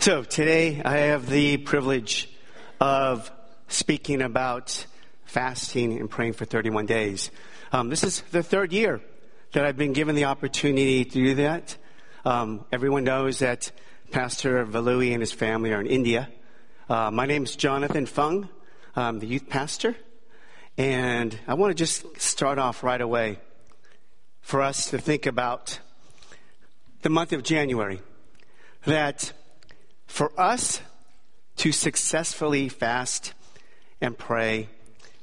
So today I have the privilege of speaking about fasting and praying for 31 days. Um, this is the third year that I've been given the opportunity to do that. Um, everyone knows that Pastor Valui and his family are in India. Uh, my name is Jonathan Fung. I'm the youth pastor. And I want to just start off right away for us to think about the month of January. That for us to successfully fast and pray,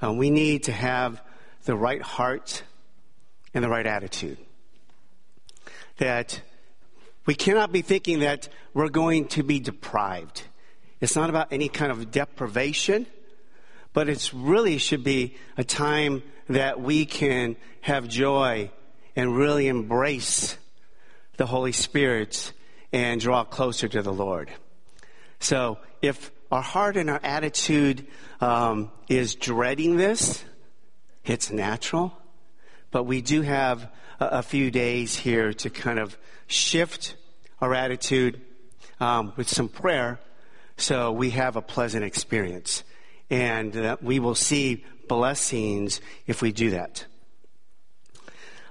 uh, we need to have the right heart and the right attitude. That we cannot be thinking that we're going to be deprived. It's not about any kind of deprivation, but it really should be a time that we can have joy and really embrace the Holy Spirit and draw closer to the Lord. So if our heart and our attitude um, is dreading this, it's natural. But we do have a, a few days here to kind of shift our attitude um, with some prayer so we have a pleasant experience. And uh, we will see blessings if we do that.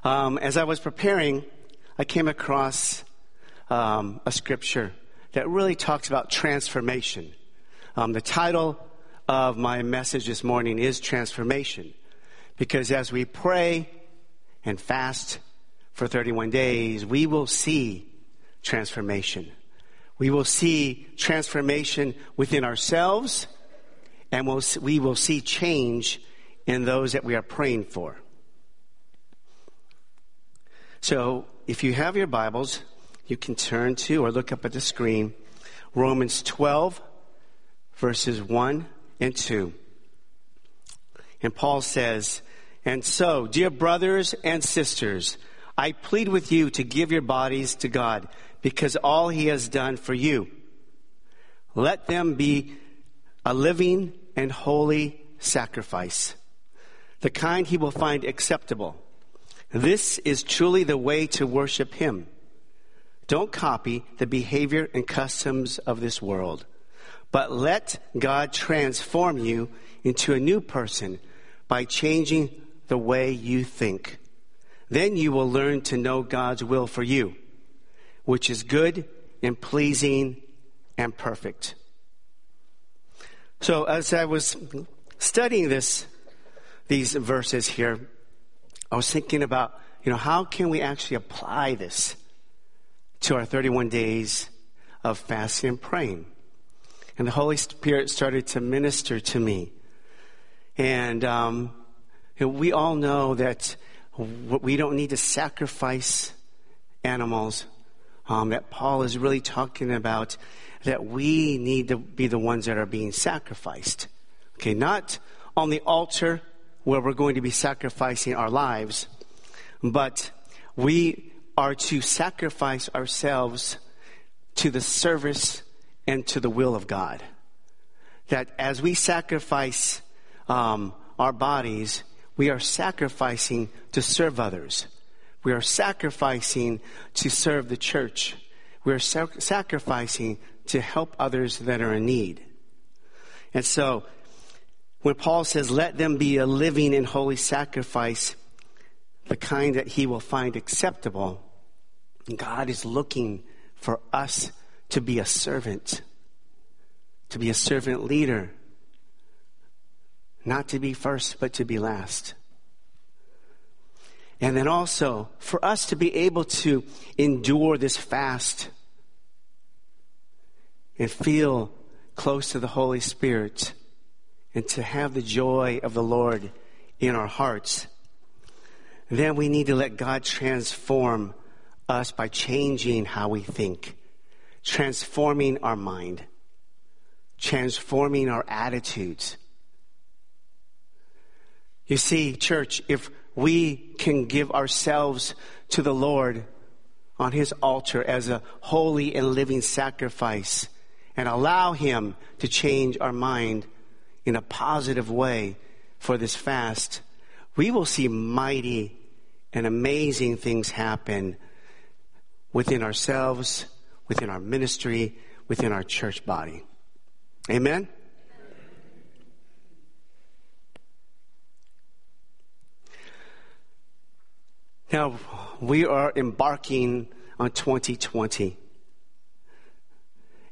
Um, as I was preparing, I came across um, a scripture that really talks about transformation. Um, the title of my message this morning is Transformation. Because as we pray and fast for 31 days, we will see transformation. We will see transformation within ourselves and we'll, we will see change in those that we are praying for. So if you have your Bibles, you can turn to or look up at the screen Romans 12, verses 1 and 2. And Paul says, And so, dear brothers and sisters, I plead with you to give your bodies to God because all he has done for you. Let them be a living and holy sacrifice, the kind he will find acceptable. This is truly the way to worship him. Don't copy the behavior and customs of this world, but let God transform you into a new person by changing the way you think. Then you will learn to know God's will for you, which is good and pleasing and perfect. So as I was studying this, these verses here, I was thinking about, you know, how can we actually apply this to our 31 days of fasting and praying? And the Holy Spirit started to minister to me. And um, we all know that we don't need to sacrifice animals. Um, that Paul is really talking about that we need to be the ones that are being sacrificed. Okay, not on the altar where we're going to be sacrificing our lives, but we are to sacrifice ourselves to the service and to the will of God. That as we sacrifice um, our bodies, we are sacrificing to serve others. We are sacrificing to serve the church. We are sac- sacrificing to help others that are in need. And so, when Paul says, let them be a living and holy sacrifice, the kind that he will find acceptable, God is looking for us to be a servant, to be a servant leader, not to be first, but to be last. And then also, for us to be able to endure this fast and feel close to the Holy Spirit and to have the joy of the Lord in our hearts, then we need to let God transform us by changing how we think, transforming our mind, transforming our attitudes. You see, church, if we can give ourselves to the Lord on His altar as a holy and living sacrifice, and allow Him to change our mind in a positive way for this fast, we will see mighty and amazing things happen within ourselves, within our ministry, within our church body. Amen? Now, we are embarking on 2020.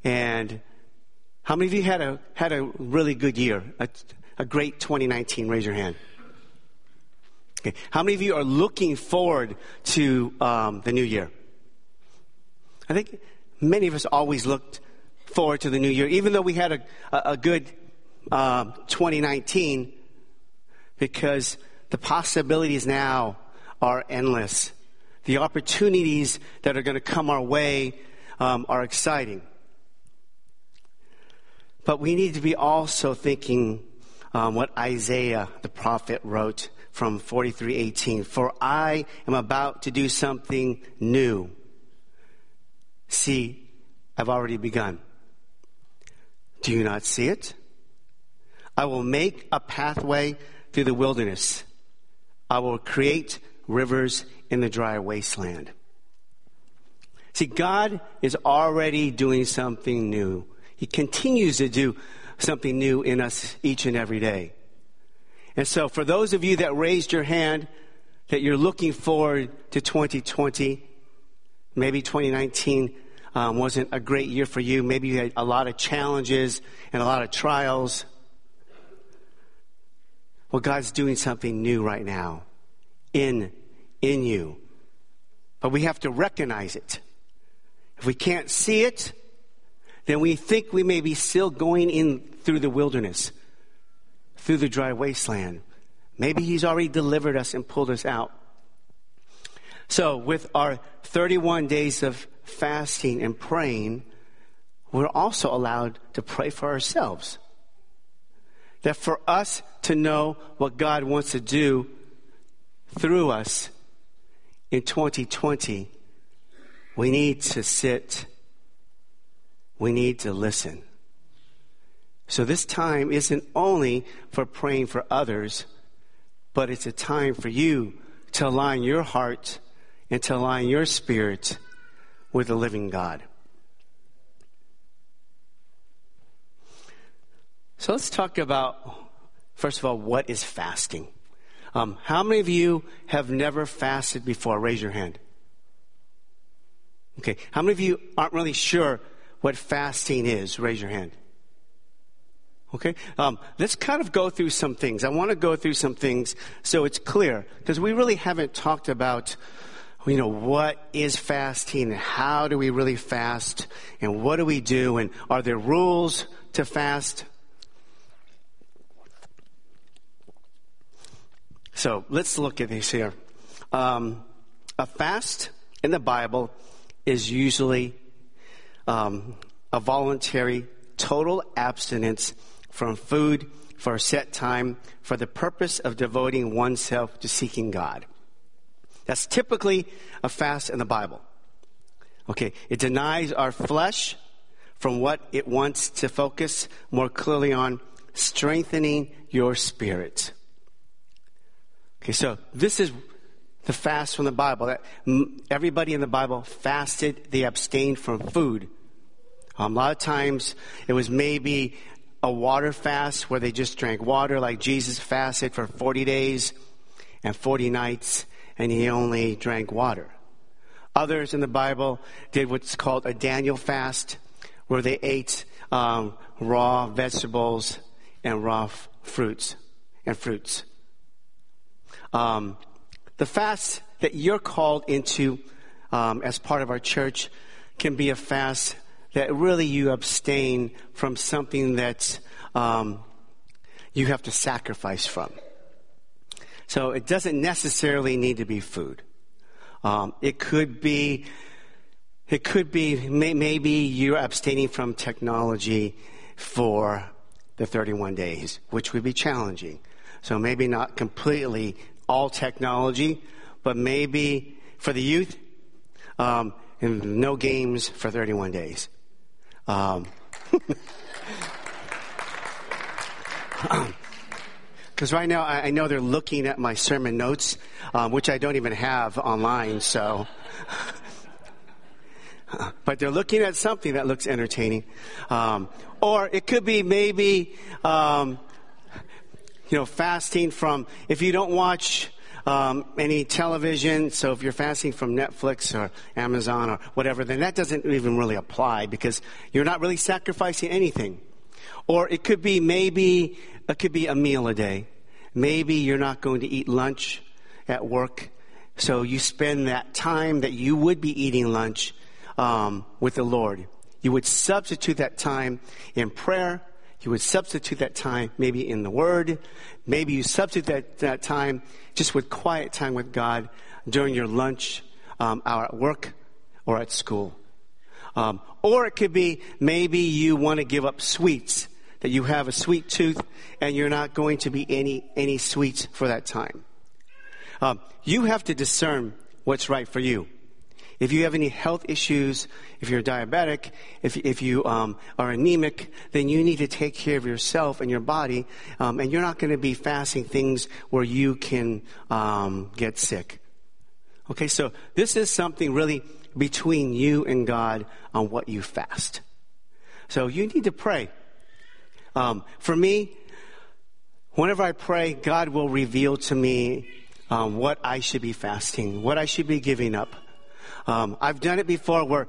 And how many of you had a, had a really good year? A, a great 2019? Raise your hand. Okay. How many of you are looking forward to um, the new year? I think many of us always looked forward to the new year, even though we had a, a, good uh, 2019, because the possibilities now are endless. The opportunities that are going to come our way um, are exciting. But we need to be also thinking um, what Isaiah the prophet wrote from 43:18. For I am about to do something new. See, I've already begun. Do you not see it? I will make a pathway through the wilderness. I will create rivers in the dry wasteland. See, God is already doing something new. He continues to do something new in us each and every day. And so, for those of you that raised your hand, that you're looking forward to 2020, maybe 2019 um, wasn't a great year for you. Maybe you had a lot of challenges and a lot of trials. Well, God's doing something new right now in, in you. But we have to recognize it. If we can't see it, then we think we may be still going in through the wilderness, through the dry wasteland. Maybe He's already delivered us and pulled us out. So, with our 31 days of fasting and praying, we're also allowed to pray for ourselves. That for us to know what God wants to do through us in 2020, we need to sit we need to listen. So this time isn't only for praying for others, but it's a time for you to align your heart and to align your spirit with the living God. So let's talk about, first of all, what is fasting? Um, how many of you have never fasted before? Raise your hand. Okay. How many of you aren't really sure what fasting is? Raise your hand. Okay? Um, let's kind of go through some things. I want to go through some things so it's clear because we really haven't talked about, you know, what is fasting and how do we really fast and what do we do and are there rules to fast? So let's look at this here. Um, a fast in the Bible is usually um, a voluntary total abstinence from food for a set time for the purpose of devoting oneself to seeking God. That's typically a fast in the Bible. Okay, it denies our flesh from what it wants to focus more clearly on strengthening your spirit. Okay, so this is the fast from the Bible. That everybody in the Bible fasted; they abstained from food. Um, a lot of times, it was maybe a water fast where they just drank water, like Jesus fasted for 40 days and 40 nights, and he only drank water. Others in the Bible did what's called a Daniel fast, where they ate um, raw vegetables and raw f- fruits and fruits. Um, the fast that you're called into um, as part of our church can be a fast that really you abstain from something that um, you have to sacrifice from. So it doesn't necessarily need to be food. Um, it could be, it could be may, maybe you're abstaining from technology for the 31 days, which would be challenging. So maybe not completely all technology, but maybe for the youth, um, no games for 31 days. Um, Because right now I, know they're looking at my sermon notes, um, which I don't even have online. So, but they're looking at something that looks entertaining. Um, or it could be maybe, um, you know, fasting from, if you don't watch um, any television, so if you're fasting from Netflix or Amazon or whatever, then that doesn't even really apply because you're not really sacrificing anything. Or it could be maybe, it could be a meal a day. Maybe you're not going to eat lunch at work, so you spend that time that you would be eating lunch um, with the Lord. You would substitute that time in prayer. You would substitute that time maybe in the Word. Maybe you substitute that, that time just with quiet time with God during your lunch um, hour at work or at school. Um, or it could be maybe you want to give up sweets, that you have a sweet tooth and you're not going to be any, any sweets for that time. Um, you have to discern what's right for you. If you have any health issues, if you're diabetic, if, if you um, are anemic, then you need to take care of yourself and your body, um, and you're not going to be fasting things where you can um, get sick. Okay, so this is something really between you and God on what you fast. So you need to pray. Um, for me, whenever I pray, God will reveal to me um, what I should be fasting, what I should be giving up. Um, I've done it before where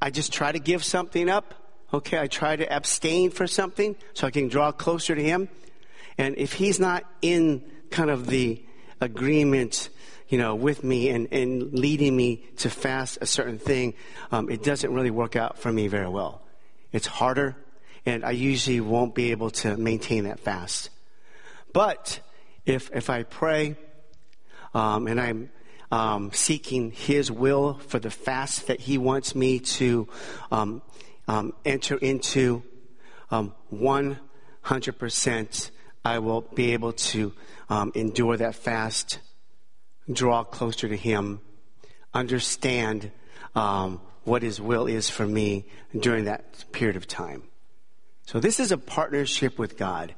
I just try to give something up. Okay, I try to abstain for something so I can draw closer to Him. And if He's not in kind of the agreement, you know, with me and, and leading me to fast a certain thing, um, it doesn't really work out for me very well. It's harder, and I usually won't be able to maintain that fast. But if if I pray um, and I'm um, seeking His will for the fast that He wants me to um, um enter into. 100%, um, I will be able to um, endure that fast, draw closer to Him, understand what His will is for me during that period of time. So this is a partnership with God.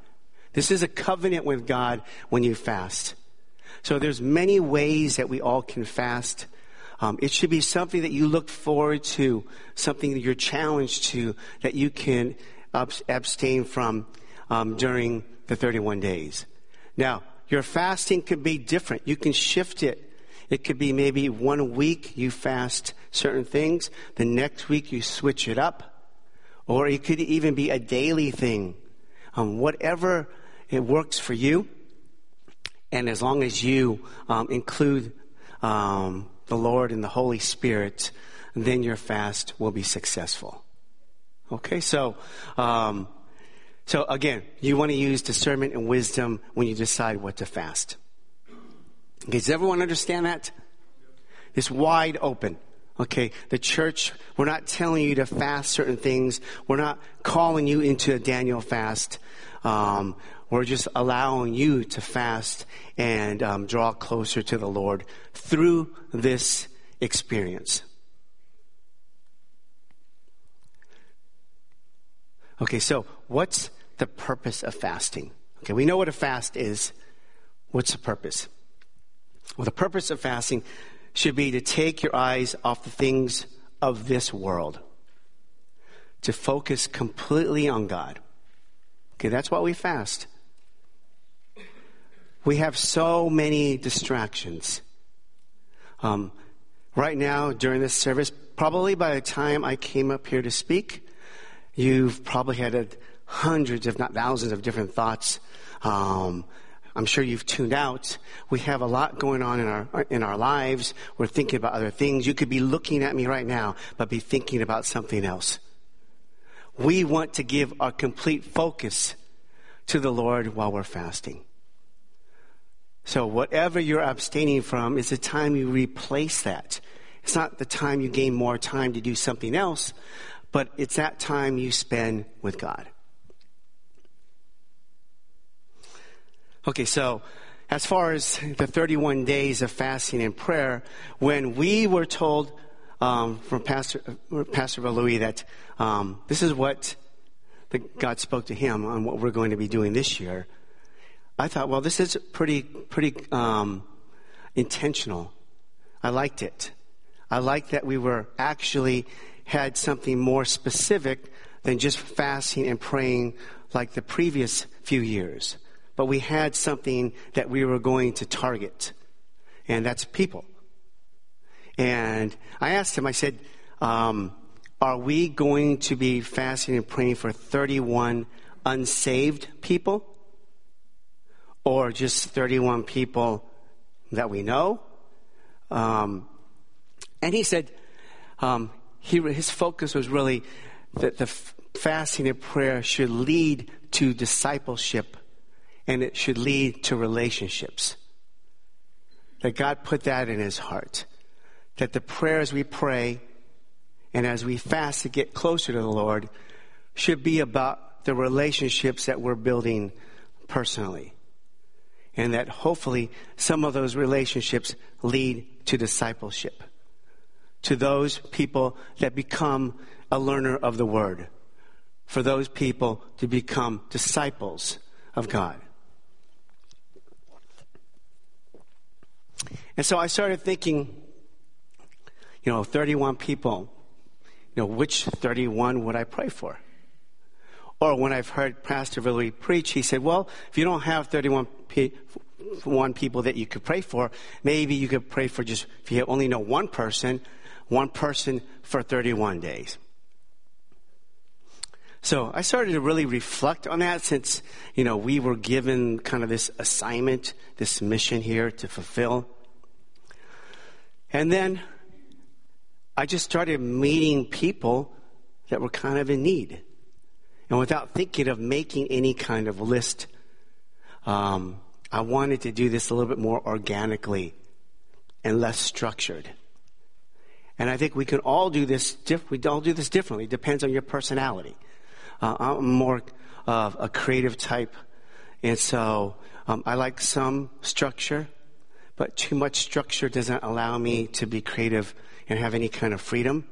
This is a covenant with God when you fast. So there's many ways that we all can fast. Um, it should be something that you look forward to, something that you're challenged to, that you can abstain from um, during the 31 days. Now, your fasting could be different. You can shift it. It could be maybe one week you fast certain things, the next week you switch it up, or it could even be a daily thing. Um, whatever it works for you. And as long as you um, include um, the Lord and the Holy Spirit, then your fast will be successful. Okay, so um, so again, you want to use discernment and wisdom when you decide what to fast. Does everyone understand that? It's wide open. Okay, the church, we're not telling you to fast certain things. We're not calling you into a Daniel fast. Um, we're just allowing you to fast and um, draw closer to the Lord through this experience. Okay, so what's the purpose of fasting? Okay, we know what a fast is. What's the purpose? Well, the purpose of fasting should be to take your eyes off the things of this world, to focus completely on God. Okay, that's why we fast. We have so many distractions. Um, right now, during this service, probably by the time I came up here to speak, you've probably had hundreds, if not thousands, of different thoughts. Um, I'm sure you've tuned out. We have a lot going on in our in our lives. We're thinking about other things. You could be looking at me right now, but be thinking about something else. We want to give our complete focus to the Lord while we're fasting. So whatever you're abstaining from is the time you replace that. It's not the time you gain more time to do something else, but it's that time you spend with God. Okay, so as far as the 31 days of fasting and prayer, when we were told um, from Pastor Pastor Louis that um, this is what the, God spoke to him on what we're going to be doing this year, I thought, well, this is pretty, pretty um, intentional. I liked it. I liked that we were actually had something more specific than just fasting and praying like the previous few years. But we had something that we were going to target, and that's people. And I asked him, I said, um, Are we going to be fasting and praying for 31 unsaved people? Or just 31 people that we know? Um, and he said, um, he, his focus was really that the fasting and prayer should lead to discipleship and it should lead to relationships. That God put that in his heart. That the prayers we pray and as we fast to get closer to the Lord should be about the relationships that we're building personally. And that hopefully some of those relationships lead to discipleship. To those people that become a learner of the Word. For those people to become disciples of God. And so I started thinking, you know, 31 people, you know, which 31 would I pray for? Or when I've heard Pastor Villery preach, he said, well, if you don't have 31 pe- one people that you could pray for, maybe you could pray for just, if you only know one person, one person for 31 days. So I started to really reflect on that since, you know, we were given kind of this assignment, this mission here to fulfill. And then I just started meeting people that were kind of in need. And without thinking of making any kind of list, um, I wanted to do this a little bit more organically and less structured. And I think we can all do this, diff- we all do this differently. It depends on your personality. Uh, I'm more of a creative type. And so um, I like some structure, but too much structure doesn't allow me to be creative and have any kind of freedom.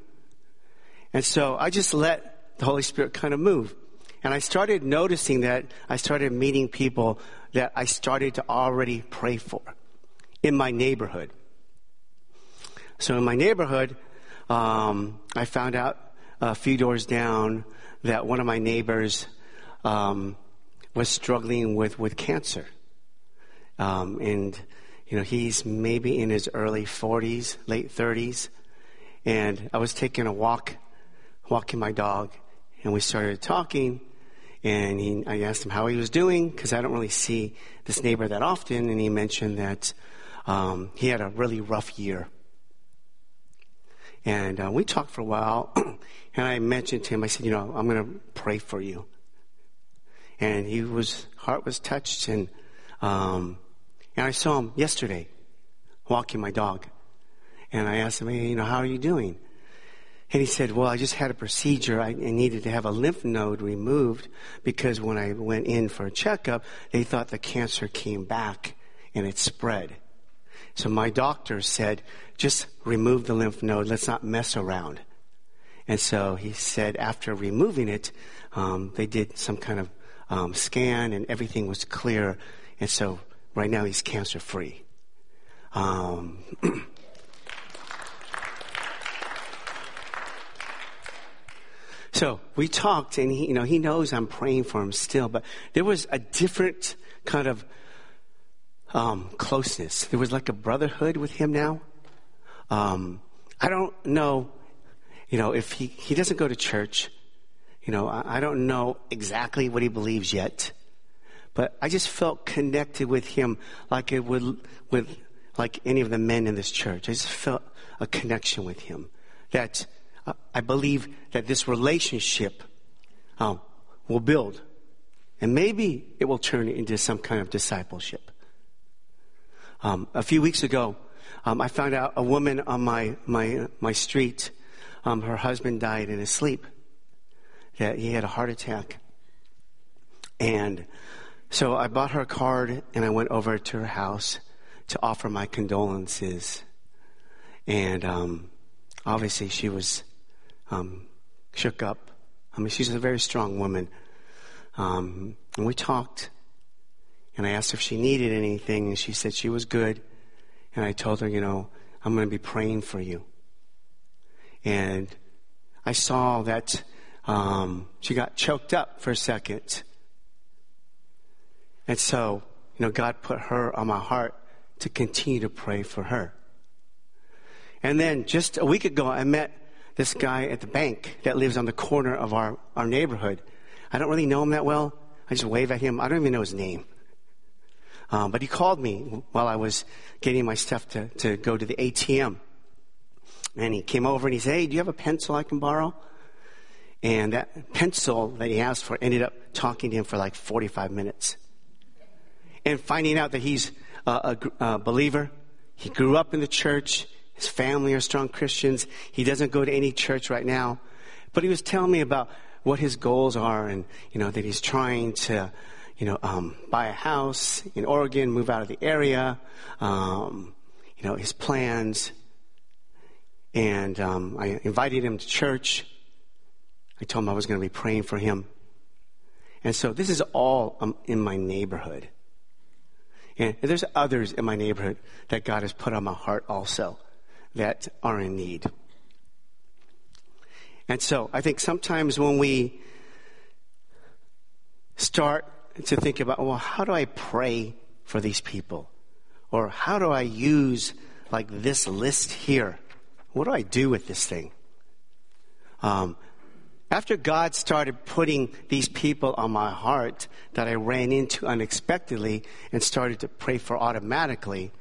And so I just let the Holy Spirit kind of move. And I started noticing that I started meeting people that I started to already pray for in my neighborhood. So in my neighborhood, um, I found out a few doors down that one of my neighbors um, was struggling with, with cancer. Um, and, you know, he's maybe in his early 40s, late 30s. And I was taking a walk, walking my dog, and we started talking. And he, I asked him how he was doing because I don't really see this neighbor that often. And he mentioned that um, he had a really rough year. And uh, we talked for a while. and I mentioned to him, I said, you know, I'm going to pray for you. And he was, heart was touched. And, um, and I saw him yesterday walking my dog. And I asked him, hey, you know, how are you doing? And he said, well, I just had a procedure. I needed to have a lymph node removed because when I went in for a checkup, they thought the cancer came back and it spread. So my doctor said, just remove the lymph node. Let's not mess around. And so he said after removing it, um, they did some kind of um, scan and everything was clear. And so right now he's cancer free. Um, So we talked, and he, you know, he knows I'm praying for him still, but there was a different kind of um, closeness. There was like a brotherhood with him now. Um, I don't know, you know, if he, he doesn't go to church, you know, I, I don't know exactly what he believes yet, but I just felt connected with him like it would with like any of the men in this church. I just felt a connection with him that I believe that this relationship um, will build. And maybe it will turn into some kind of discipleship. Um, a few weeks ago, um, I found out a woman on my, my, my street, um, her husband died in his sleep. That he had a heart attack. And so I bought her a card and I went over to her house to offer my condolences. And um, obviously she was um, shook up. I mean, she's a very strong woman. Um, and we talked. And I asked if she needed anything, and she said she was good. And I told her, you know, I'm going to be praying for you. And I saw that um, she got choked up for a second. And so, you know, God put her on my heart to continue to pray for her. And then just a week ago, I met this guy at the bank that lives on the corner of our, our neighborhood. I don't really know him that well. I just wave at him. I don't even know his name. Um, but he called me while I was getting my stuff to, to go to the ATM. And he came over and he said, Hey, do you have a pencil I can borrow? And that pencil that he asked for ended up talking to him for like 45 minutes. And finding out that he's a, a, a believer, he grew up in the church, his family are strong Christians, he doesn't go to any church right now. But he was telling me about what his goals are and, you know, that he's trying to, you know, um, buy a house in Oregon, move out of the area, um, you know, his plans. And um, I invited him to church. I told him I was going to be praying for him. And so this is all um, in my neighborhood. And there's others in my neighborhood that God has put on my heart also that are in need. And so I think sometimes when we start to think about, well, how do I pray for these people? Or how do I use like this list here? What do I do with this thing? Um, after God started putting these people on my heart that I ran into unexpectedly and started to pray for automatically,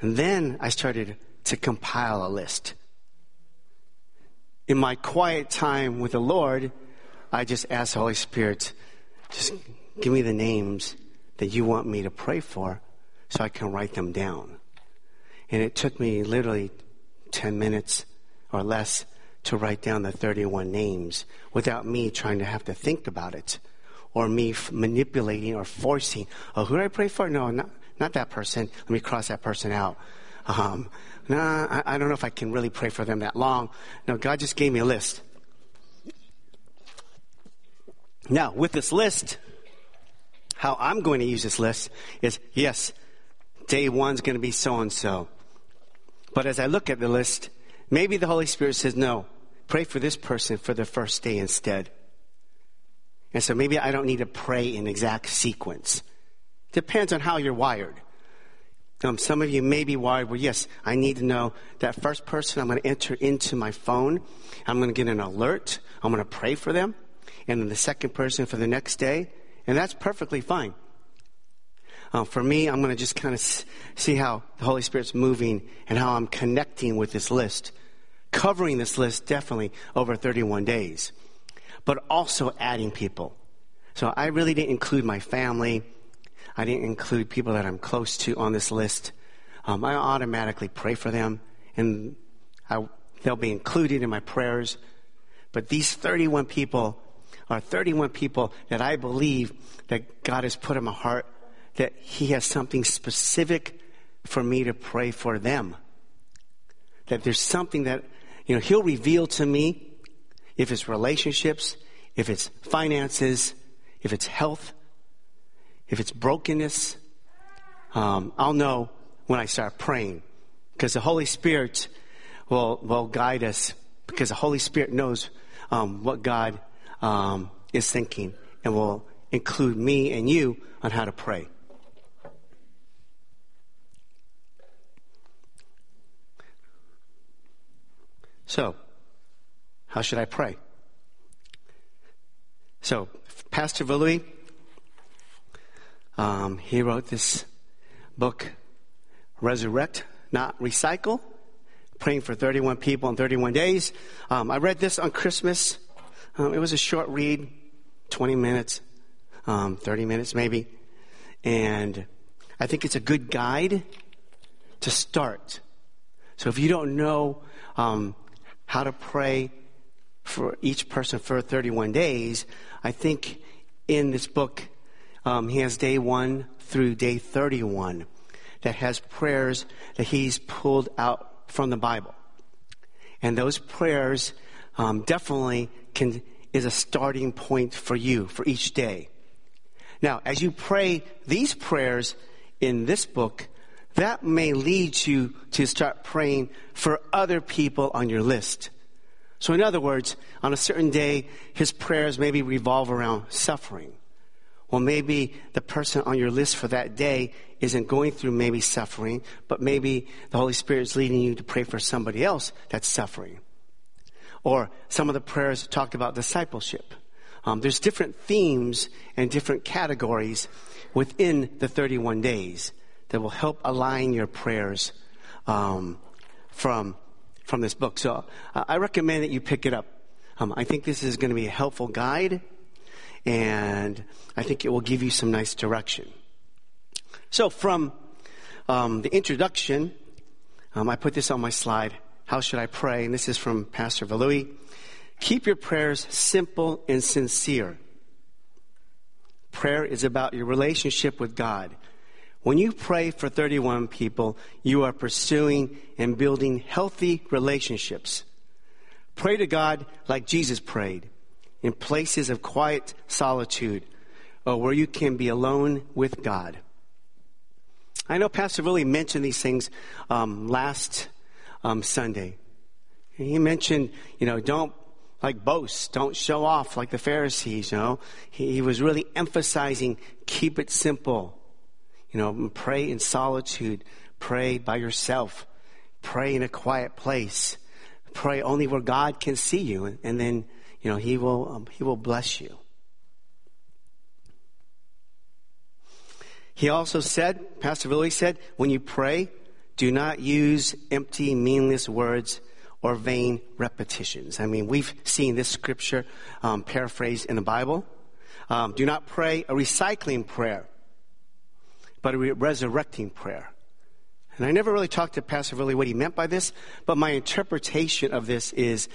and then I started to compile a list. In my quiet time with the Lord, I just asked the Holy Spirit, just give me the names that you want me to pray for so I can write them down. And it took me literally 10 minutes or less to write down the 31 names without me trying to have to think about it or me f- manipulating or forcing. Oh, who do I pray for? No, not, not that person. Let me cross that person out. Um, nah, I, I don't know if I can really pray for them that long. No, God just gave me a list. Now, with this list, how I'm going to use this list is yes, day one's going to be so and so. But as I look at the list, Maybe the Holy Spirit says, no, pray for this person for the first day instead. And so maybe I don't need to pray in exact sequence. Depends on how you're wired. Um, some of you may be wired where, yes, I need to know that first person I'm going to enter into my phone. I'm going to get an alert. I'm going to pray for them. And then the second person for the next day. And that's perfectly fine. Um, for me, I'm going to just kind of see how the Holy Spirit's moving and how I'm connecting with this list covering this list definitely over 31 days, but also adding people. So I really didn't include my family. I didn't include people that I'm close to on this list. Um, I automatically pray for them, and I, they'll be included in my prayers. But these 31 people are 31 people that I believe that God has put in my heart that He has something specific for me to pray for them. That there's something that you know, He'll reveal to me if it's relationships, if it's finances, if it's health, if it's brokenness. Um, I'll know when I start praying because the Holy Spirit will, will guide us because the Holy Spirit knows um, what God um, is thinking and will include me and you on how to pray. So, how should I pray? So, Pastor Valui, um, he wrote this book, Resurrect, Not Recycle, praying for 31 people in 31 days. Um, I read this on Christmas. Um, it was a short read, 20 minutes, um, 30 minutes maybe. And I think it's a good guide to start. So if you don't know um, how to pray for each person for 31 days, I think in this book, um, he has day one through day 31 that has prayers that he's pulled out from the Bible. And those prayers um, definitely can, is a starting point for you for each day. Now, as you pray these prayers in this book, that may lead you to start praying for other people on your list. So, in other words, on a certain day, his prayers maybe revolve around suffering. Well, maybe the person on your list for that day isn't going through maybe suffering, but maybe the Holy Spirit is leading you to pray for somebody else that's suffering. Or some of the prayers talked about discipleship. Um, there's different themes and different categories within the 31 days that will help align your prayers um, from from this book. So uh, I recommend that you pick it up. Um, I think this is going to be a helpful guide, and I think it will give you some nice direction. So from um, the introduction, um, I put this on my slide. How should I pray? And this is from Pastor Valui. Keep your prayers simple and sincere. Prayer is about your relationship with God. When you pray for 31 people, you are pursuing and building healthy relationships. Pray to God like Jesus prayed, in places of quiet solitude, or where you can be alone with God. I know Pastor really mentioned these things um, last um, Sunday. He mentioned, you know, don't like boast, don't show off like the Pharisees, you know. He, he was really emphasizing keep it simple you know, pray in solitude. Pray by yourself. Pray in a quiet place. Pray only where God can see you, and then you know He will um, He will bless you. He also said, Pastor Billy said, when you pray, do not use empty, meaningless words or vain repetitions. I mean, we've seen this scripture um, paraphrased in the Bible. Um, do not pray a recycling prayer but a resurrecting prayer. And I never really talked to Pastor really what he meant by this, but my interpretation of this is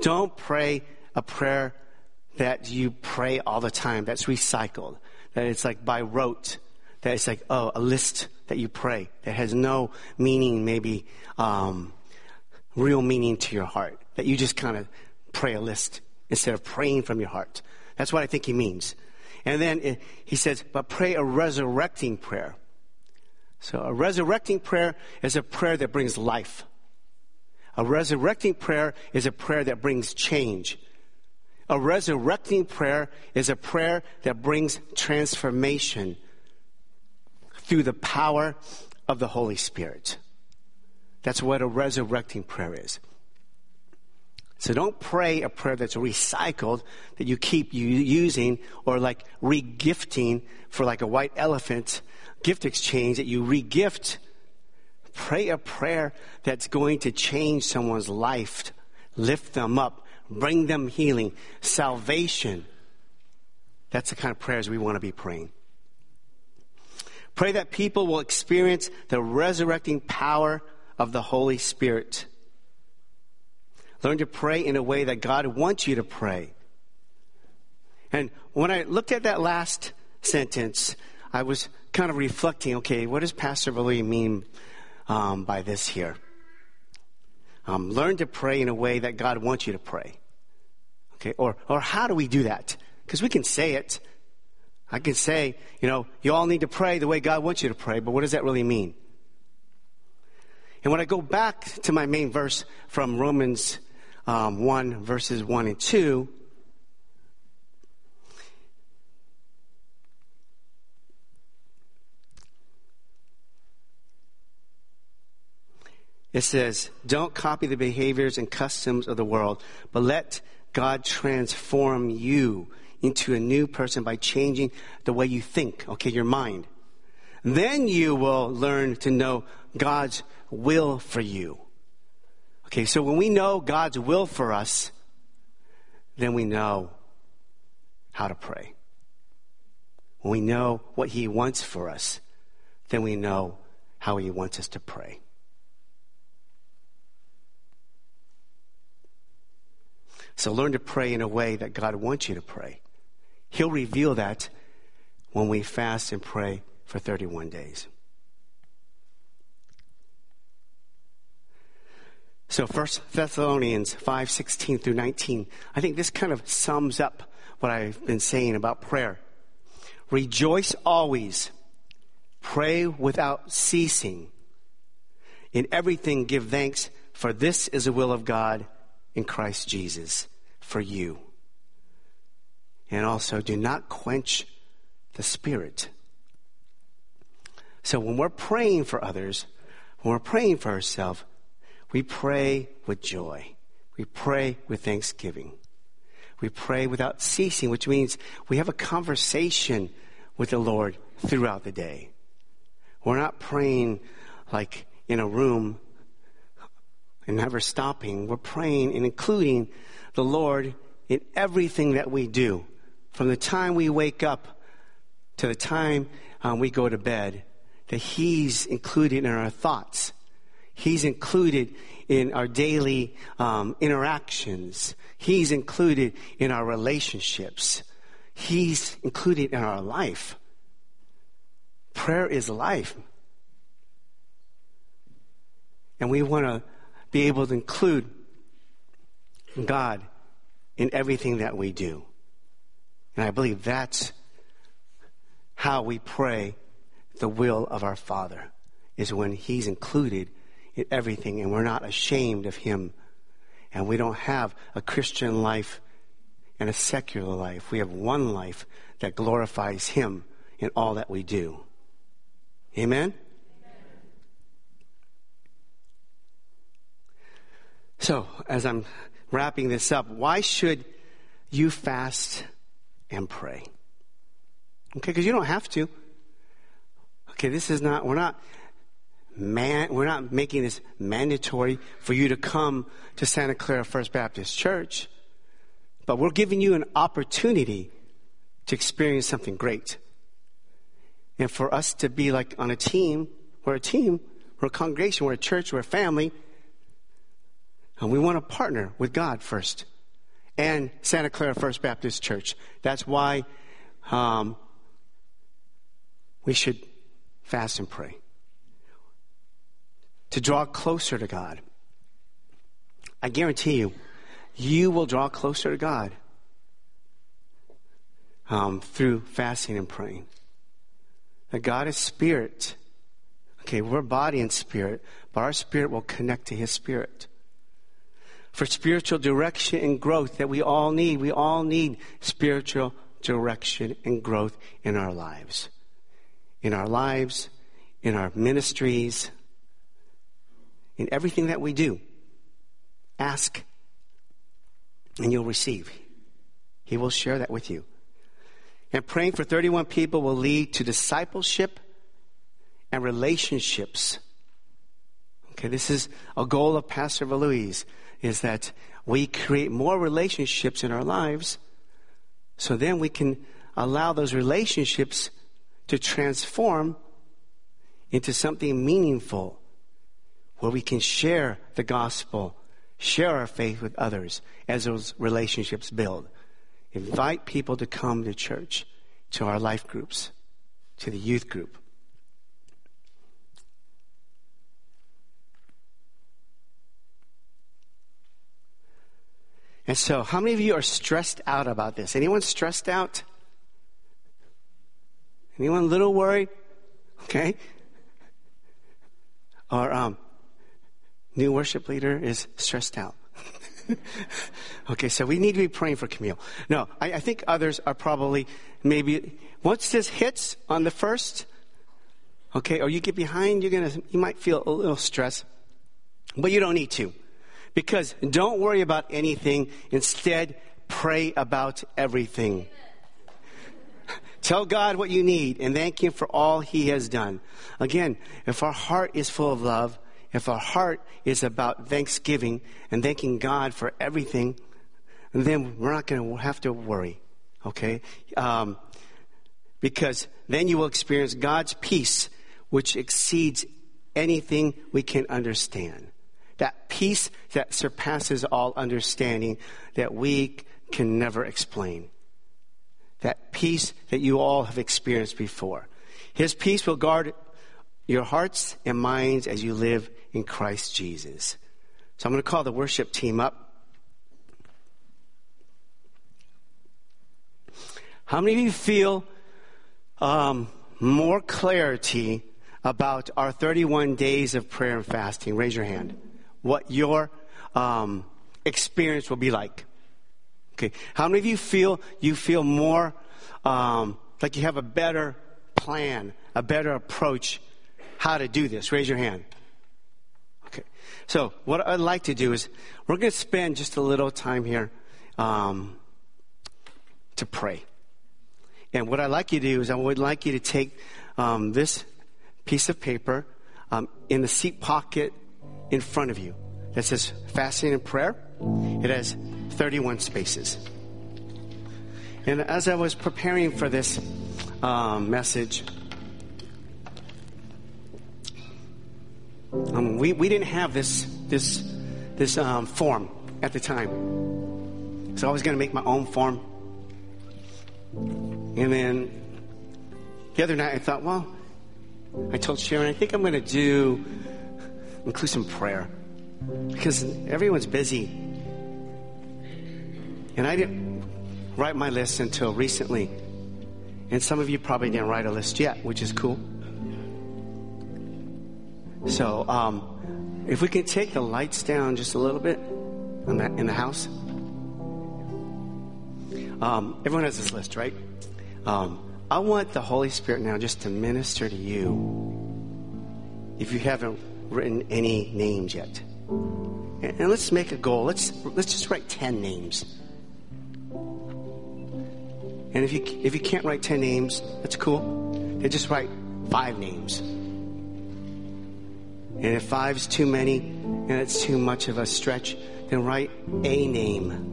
don't pray a prayer that you pray all the time, that's recycled, that it's like by rote, that it's like, oh, a list that you pray that has no meaning, maybe um, real meaning to your heart, that you just kind of pray a list instead of praying from your heart. That's what I think he means. And then he says, but pray a resurrecting prayer. So a resurrecting prayer is a prayer that brings life. A resurrecting prayer is a prayer that brings change. A resurrecting prayer is a prayer that brings transformation through the power of the Holy Spirit. That's what a resurrecting prayer is. So don't pray a prayer that's recycled that you keep using or like regifting for like a white elephant gift exchange that you regift. Pray a prayer that's going to change someone's life, lift them up, bring them healing, salvation. That's the kind of prayers we want to be praying. Pray that people will experience the resurrecting power of the Holy Spirit. Learn to pray in a way that God wants you to pray. And when I looked at that last sentence, I was kind of reflecting, okay, what does Pastor Valeri mean um, by this here? Um, learn to pray in a way that God wants you to pray. Okay, or, or how do we do that? Because we can say it. I can say, you know, you all need to pray the way God wants you to pray, but what does that really mean? And when I go back to my main verse from Romans um, 1, verses 1 and 2, it says, Don't copy the behaviors and customs of the world, but let God transform you into a new person by changing the way you think, okay, your mind. Then you will learn to know God's will for you. Okay, so when we know God's will for us, then we know how to pray. When we know what He wants for us, then we know how He wants us to pray. So learn to pray in a way that God wants you to pray. He'll reveal that when we fast and pray for 31 days. So First Thessalonians 5, 16 through 19. I think this kind of sums up what I've been saying about prayer. Rejoice always. Pray without ceasing. In everything give thanks, for this is the will of God in Christ Jesus for you. And also, do not quench the Spirit. So, when we're praying for others, when we're praying for ourselves, we pray with joy. We pray with thanksgiving. We pray without ceasing, which means we have a conversation with the Lord throughout the day. We're not praying like in a room and never stopping. We're praying and including the Lord in everything that we do. From the time we wake up to the time um, we go to bed, that He's included in our thoughts. He's included in our daily um, interactions. He's included in our relationships. He's included in our life. Prayer is life. And we want to be able to include God in everything that we do. And I believe that's how we pray the will of our Father, is when He's included in everything and we're not ashamed of Him. And we don't have a Christian life and a secular life. We have one life that glorifies Him in all that we do. Amen? So, as I'm wrapping this up, why should you fast and pray? Okay, because you don't have to. Okay, this is not, we're not man, we're not making this mandatory for you to come to Santa Clara First Baptist Church, but we're giving you an opportunity to experience something great. And for us to be like on a team, we're a team, we're a congregation, we're a church, we're a family, and we want to partner with God first and Santa Clara First Baptist Church. That's why um, we should fast and pray to draw closer to God. I guarantee you, you will draw closer to God um, through fasting and praying. That God is spirit. Okay, we're body and spirit, but our spirit will connect to His spirit. For spiritual direction and growth that we all need, we all need spiritual direction and growth in our lives. In our lives, in our ministries, in everything that we do. Ask and you'll receive. He will share that with you. And praying for 31 people will lead to discipleship and relationships. Okay, this is a goal of Pastor Louise, is that we create more relationships in our lives so then we can allow those relationships to transform into something meaningful where we can share the gospel, share our faith with others as those relationships build. Invite people to come to church, to our life groups, to the youth group. And so, how many of you are stressed out about this? Anyone stressed out? Anyone a little worried? Okay. Our um, new worship leader is stressed out. okay, so we need to be praying for Camille. No, I, I, think others are probably maybe once this hits on the first, okay, or you get behind, you're gonna you might feel a little stress, but you don't need to, because don't worry about anything. Instead, pray about everything. Tell God what you need and thank Him for all He has done. Again, if our heart is full of love, if our heart is about thanksgiving and thanking God for everything, then we're not going to have to worry, okay? Um, because then you will experience God's peace, which exceeds anything we can understand. That peace that surpasses all understanding that we can never explain. That peace that you all have experienced before. His peace will guard your hearts and minds as you live in Christ Jesus. So I'm going to call the worship team up. How many of you feel um, more clarity about our 31 days of prayer and fasting? Raise your hand. What your um, experience will be like. Okay. How many of you feel you feel more um, like you have a better plan, a better approach how to do this? Raise your hand. Okay. So what I'd like to do is we're going to spend just a little time here um, to pray. And what I'd like you to do is I would like you to take um, this piece of paper um, in the seat pocket in front of you that says fasting and prayer. It has 31 spaces. And as I was preparing for this um, message, um, we, we didn't have this, this, this um, form at the time. So I was going to make my own form. And then the other night I thought, well, I told Sharon, I think I'm going to do, include some prayer. Because everyone's busy. And I didn't write my list until recently. And some of you probably didn't write a list yet, which is cool. So, um, if we can take the lights down just a little bit in the, in the house. Um, everyone has this list, right? Um, I want the Holy Spirit now just to minister to you if you haven't written any names yet. And, let's make a goal. Let's, let's just write 10 names. And if you, if you can't write 10 names, that's cool. Then just write five names. And if five's too many and it's too much of a stretch, then write a name.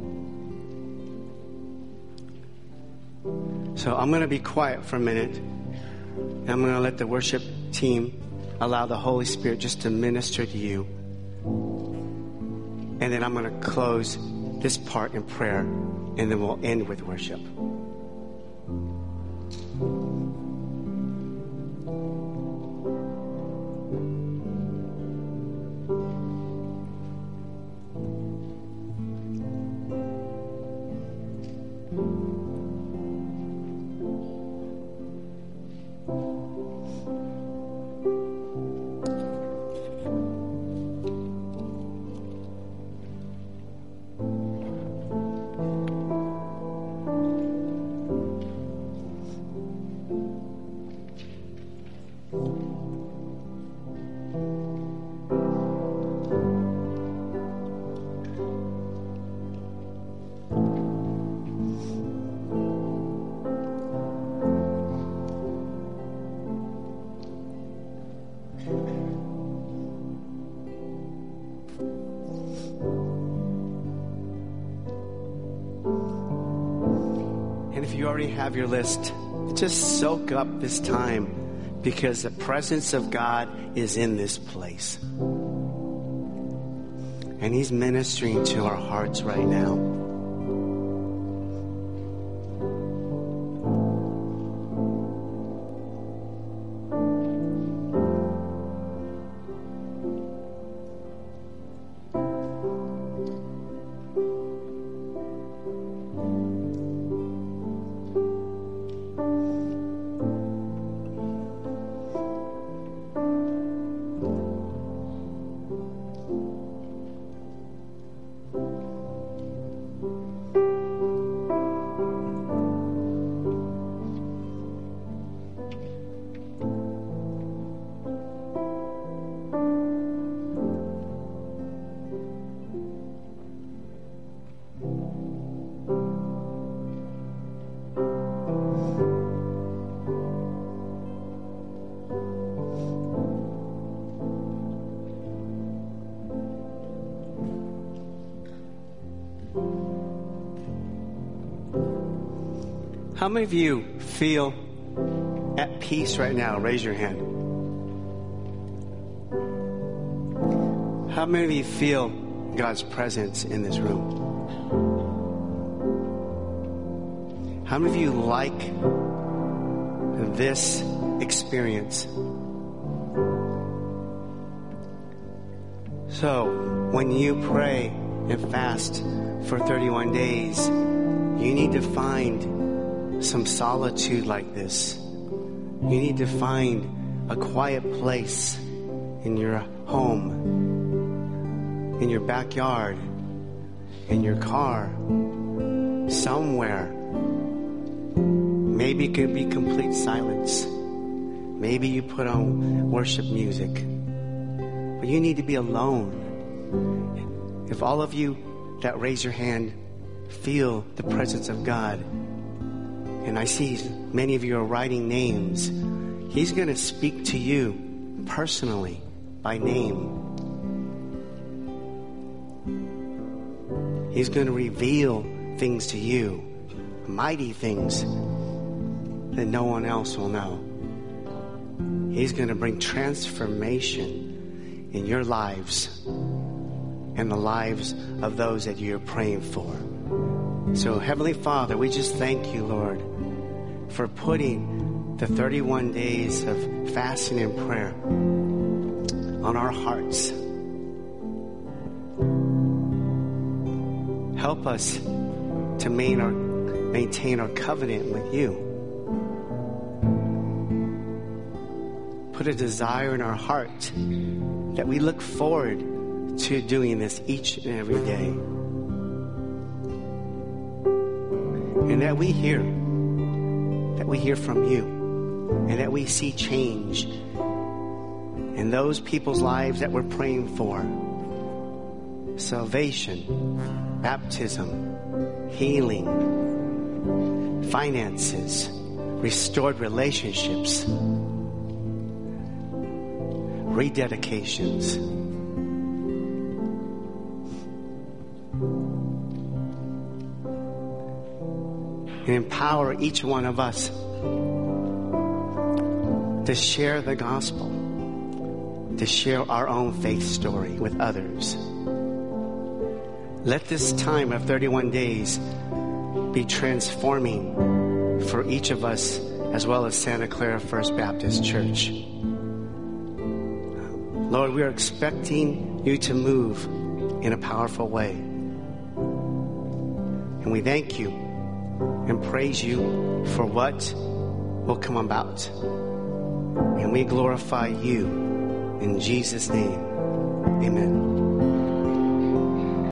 So I'm going to be quiet for a minute. And I'm going to let the worship team allow the Holy Spirit just to minister to you. And then I'm going to close this part in prayer, and then we'll end with worship. Already have your list, just soak up this time because the presence of God is in this place. And He's ministering to our hearts right now. How many of you feel at peace right now? Raise your hand. How many of you feel God's presence in this room? How many of you like this experience? So, when you pray and fast for 31 days, you need to find some solitude like this, you need to find a quiet place in your home, in your backyard, in your car, somewhere. Maybe it could be complete silence. Maybe you put on worship music. But you need to be alone. If all of you that raise your hand feel the presence of God, and I see many of you are writing names, He's going to speak to you personally by name. He's going to reveal things to you, mighty things that no one else will know. He's going to bring transformation in your lives and the lives of those that you're praying for. So, Heavenly Father, we just thank you, Lord, for putting the 31 days of fasting and prayer on our hearts. Help us to maintain our, maintain our covenant with you. Put a desire in our heart that we look forward to doing this each and every day. And that we hear, that we hear from you, and that we see change in those people's lives that we're praying for. Salvation, baptism, healing, finances, restored relationships, rededications. And empower each one of us to share the gospel, to share our own faith story with others. Let this time of 31 days be transforming for each of us as well as Santa Clara First Baptist Church. Lord, we are expecting you to move in a powerful way. And we thank you and praise you for what will come about. And we glorify you in Jesus' name. Amen.